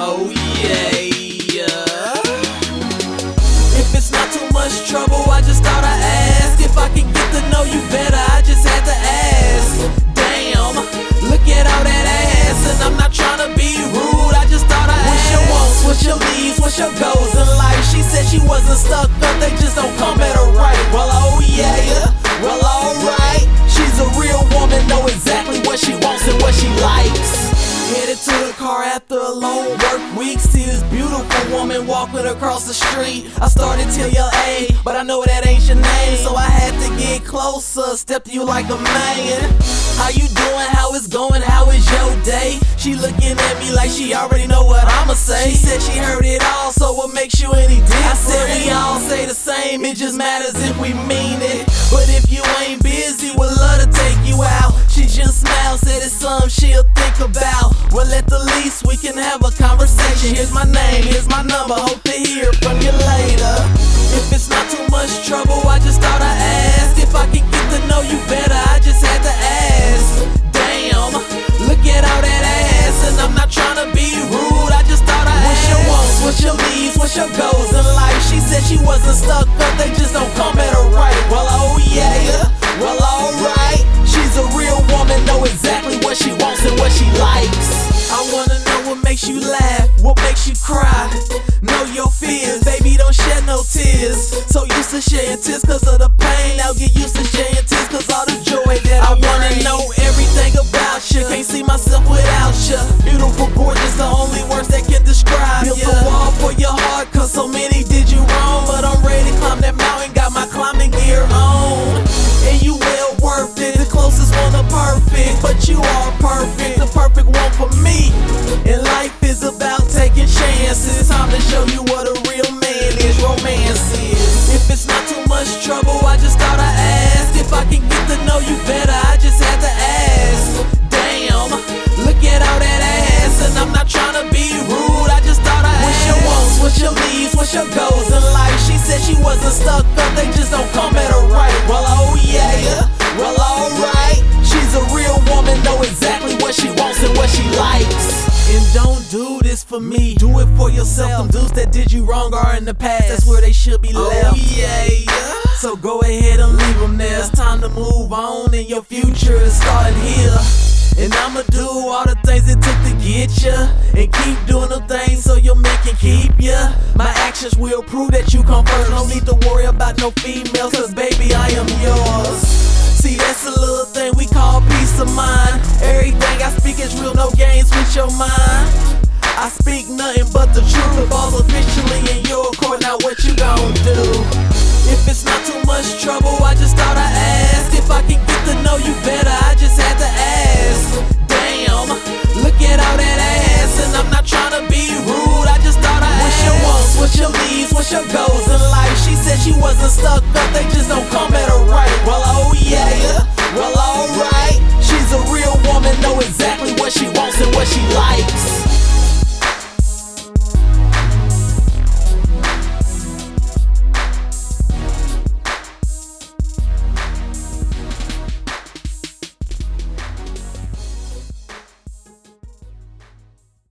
Oh yeah. If it's not too much trouble, I just thought I'd ask. If I can get to know you better, I just had to ask. Damn, look at all that ass. And I'm not trying to be rude, I just thought I'd What's your wants, what's your needs, what's your goals in life? She said she wasn't stuck after a long work week. See this beautiful woman walking across the street. I started TLA, but I know that ain't your name. So I had to get closer, step to you like a man. How you doing? How it's going? How is your day? She looking at me like she already know what I'ma say. She said she heard it all, so what makes you any different? I said we all say the same, it just matters if we mean it. But if you ain't busy, we'd love to take you out. She just smiled, said it's something she'll think about. Well, at the least, we can have a conversation. Here's my name, here's my number. Hope to hear from you later. If it's not too much trouble, I just thought I'd ask. If I can get to know you better, I just had to ask. Damn, look at all that ass. And I'm not trying to be rude, I just thought I'd What's your wants, what's your needs, what's your goals in life? She said she wasn't stuck but they just don't To shedding tears cause of the do this for me, do it for yourself. Them dudes that did you wrong are in the past, that's where they should be left. Oh, yeah. So go ahead and leave them there. It's time to move on, and your future is starting here. And I'ma do all the things it took to get ya. And keep doing the things so your man can keep ya. My actions will prove that you come first. No need to worry about no females, cause baby, I am yours. Nothing but the truth. The ball's officially in your court, now what you gon' do? If it's not too much trouble, I just thought I asked. If I can get to know you better, I just had to ask. Damn, look at all that ass. And I'm not trying to be rude, I just thought I'd What's your wants, what's your needs, what's your goals in life? She said she wasn't stuck up, they just don't come